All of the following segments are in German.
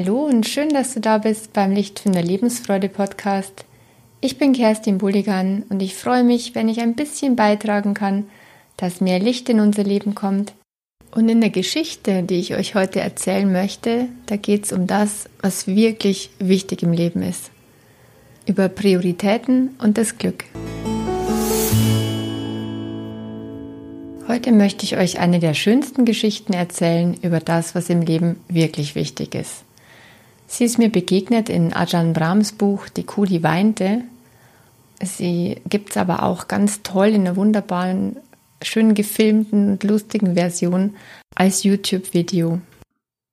Hallo und schön, dass du da bist beim Lichtfinder Lebensfreude Podcast. Ich bin Kerstin Bulligan und ich freue mich, wenn ich ein bisschen beitragen kann, dass mehr Licht in unser Leben kommt. Und in der Geschichte, die ich euch heute erzählen möchte, da geht es um das, was wirklich wichtig im Leben ist. Über Prioritäten und das Glück. Heute möchte ich euch eine der schönsten Geschichten erzählen über das, was im Leben wirklich wichtig ist. Sie ist mir begegnet in Ajahn Brahms Buch Die Kuh, die weinte. Sie gibt es aber auch ganz toll in einer wunderbaren, schön gefilmten und lustigen Version als YouTube-Video.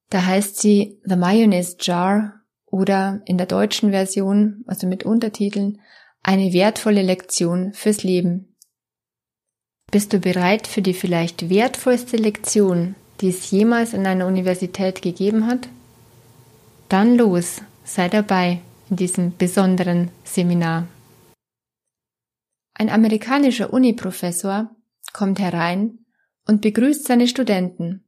Da heißt sie The Mayonnaise Jar oder in der deutschen Version, also mit Untertiteln, eine wertvolle Lektion fürs Leben. Bist du bereit für die vielleicht wertvollste Lektion, die es jemals in einer Universität gegeben hat? Dann los, sei dabei in diesem besonderen Seminar. Ein amerikanischer Uniprofessor kommt herein und begrüßt seine Studenten.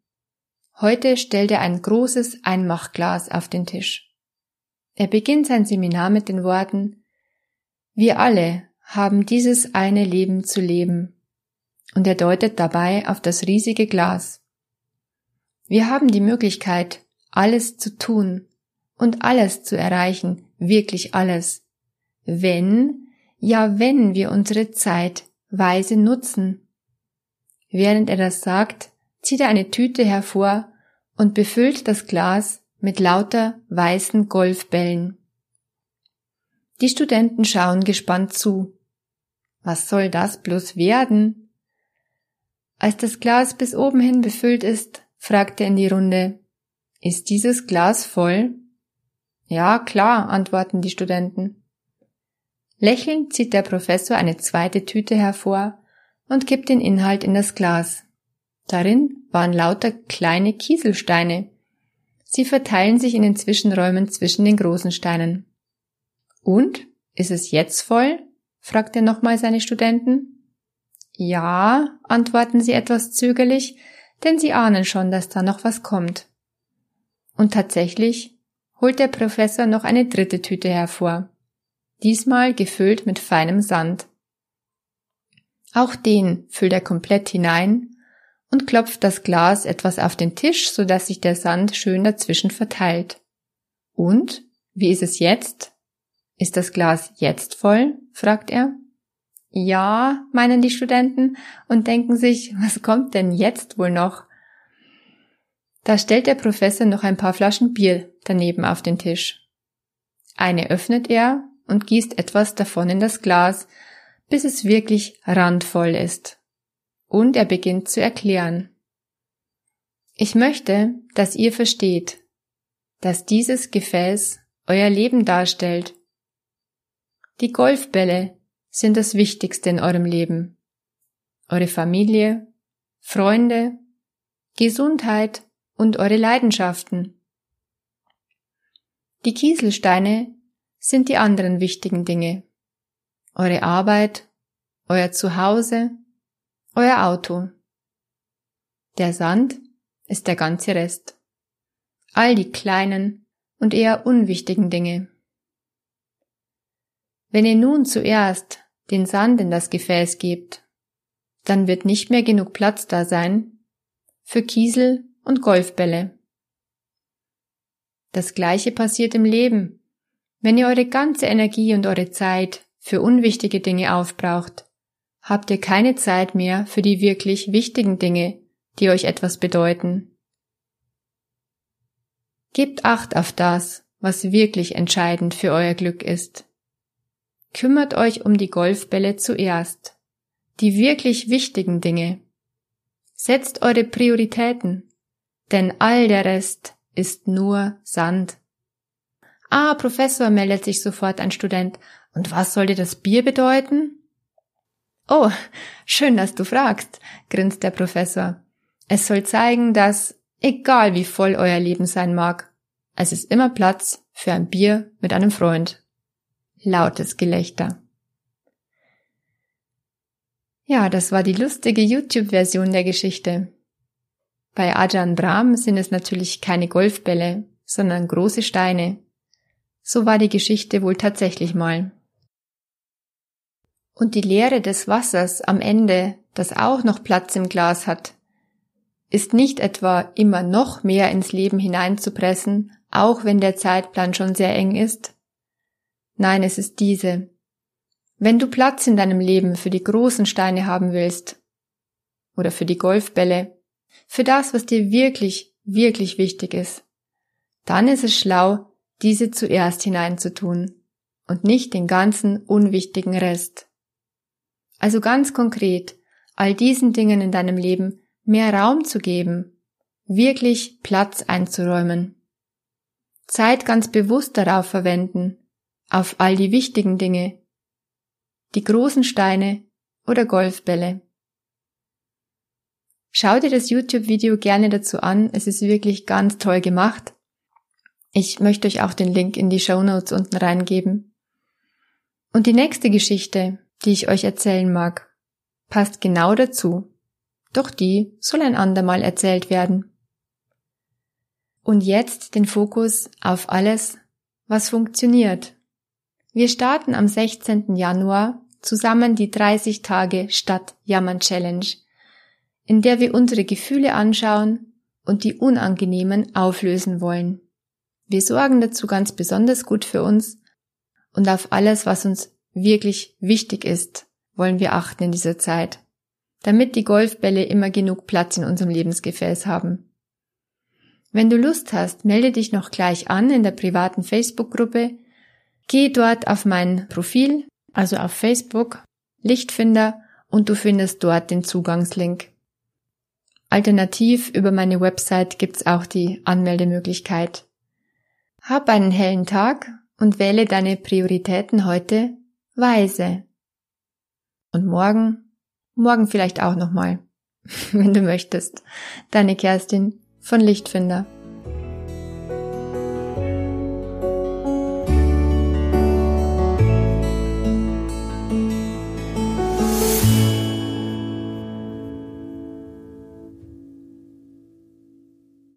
Heute stellt er ein großes Einmachglas auf den Tisch. Er beginnt sein Seminar mit den Worten Wir alle haben dieses eine Leben zu leben. Und er deutet dabei auf das riesige Glas. Wir haben die Möglichkeit, alles zu tun, und alles zu erreichen, wirklich alles. Wenn, ja wenn wir unsere Zeit weise nutzen. Während er das sagt, zieht er eine Tüte hervor und befüllt das Glas mit lauter weißen Golfbällen. Die Studenten schauen gespannt zu. Was soll das bloß werden? Als das Glas bis oben hin befüllt ist, fragt er in die Runde, ist dieses Glas voll? Ja, klar, antworten die Studenten. Lächelnd zieht der Professor eine zweite Tüte hervor und kippt den Inhalt in das Glas. Darin waren lauter kleine Kieselsteine. Sie verteilen sich in den Zwischenräumen zwischen den großen Steinen. Und? Ist es jetzt voll? fragt er nochmal seine Studenten. Ja, antworten sie etwas zögerlich, denn sie ahnen schon, dass da noch was kommt. Und tatsächlich holt der Professor noch eine dritte Tüte hervor, diesmal gefüllt mit feinem Sand. Auch den füllt er komplett hinein und klopft das Glas etwas auf den Tisch, so dass sich der Sand schön dazwischen verteilt. Und? Wie ist es jetzt? Ist das Glas jetzt voll? fragt er. Ja, meinen die Studenten und denken sich, was kommt denn jetzt wohl noch? Da stellt der Professor noch ein paar Flaschen Bier daneben auf den Tisch. Eine öffnet er und gießt etwas davon in das Glas, bis es wirklich randvoll ist. Und er beginnt zu erklären. Ich möchte, dass ihr versteht, dass dieses Gefäß euer Leben darstellt. Die Golfbälle sind das Wichtigste in eurem Leben. Eure Familie, Freunde, Gesundheit und eure Leidenschaften. Die Kieselsteine sind die anderen wichtigen Dinge. Eure Arbeit, euer Zuhause, euer Auto. Der Sand ist der ganze Rest. All die kleinen und eher unwichtigen Dinge. Wenn ihr nun zuerst den Sand in das Gefäß gebt, dann wird nicht mehr genug Platz da sein für Kiesel und Golfbälle. Das gleiche passiert im Leben. Wenn ihr eure ganze Energie und eure Zeit für unwichtige Dinge aufbraucht, habt ihr keine Zeit mehr für die wirklich wichtigen Dinge, die euch etwas bedeuten. Gebt Acht auf das, was wirklich entscheidend für euer Glück ist. Kümmert euch um die Golfbälle zuerst, die wirklich wichtigen Dinge. Setzt eure Prioritäten denn all der Rest ist nur Sand. Ah, Professor, meldet sich sofort ein Student. Und was sollte das Bier bedeuten? Oh, schön, dass du fragst, grinst der Professor. Es soll zeigen, dass, egal wie voll euer Leben sein mag, es ist immer Platz für ein Bier mit einem Freund. Lautes Gelächter. Ja, das war die lustige YouTube-Version der Geschichte. Bei Ajahn Brahm sind es natürlich keine Golfbälle, sondern große Steine. So war die Geschichte wohl tatsächlich mal. Und die Leere des Wassers am Ende, das auch noch Platz im Glas hat, ist nicht etwa immer noch mehr ins Leben hineinzupressen, auch wenn der Zeitplan schon sehr eng ist. Nein, es ist diese. Wenn du Platz in deinem Leben für die großen Steine haben willst, oder für die Golfbälle, für das, was dir wirklich, wirklich wichtig ist, dann ist es schlau, diese zuerst hineinzutun und nicht den ganzen unwichtigen Rest. Also ganz konkret, all diesen Dingen in deinem Leben mehr Raum zu geben, wirklich Platz einzuräumen. Zeit ganz bewusst darauf verwenden, auf all die wichtigen Dinge, die großen Steine oder Golfbälle. Schau dir das YouTube-Video gerne dazu an, es ist wirklich ganz toll gemacht. Ich möchte euch auch den Link in die Show Notes unten reingeben. Und die nächste Geschichte, die ich euch erzählen mag, passt genau dazu. Doch die soll ein andermal erzählt werden. Und jetzt den Fokus auf alles, was funktioniert. Wir starten am 16. Januar zusammen die 30 Tage Stadt Jammern Challenge, in der wir unsere Gefühle anschauen und die unangenehmen auflösen wollen. Wir sorgen dazu ganz besonders gut für uns und auf alles, was uns wirklich wichtig ist, wollen wir achten in dieser Zeit, damit die Golfbälle immer genug Platz in unserem Lebensgefäß haben. Wenn du Lust hast, melde dich noch gleich an in der privaten Facebook-Gruppe. Geh dort auf mein Profil, also auf Facebook, Lichtfinder, und du findest dort den Zugangslink. Alternativ über meine Website gibt's auch die Anmeldemöglichkeit. Hab einen hellen Tag und wähle deine Prioritäten heute weise. Und morgen, morgen vielleicht auch nochmal, wenn du möchtest. Deine Kerstin von Lichtfinder.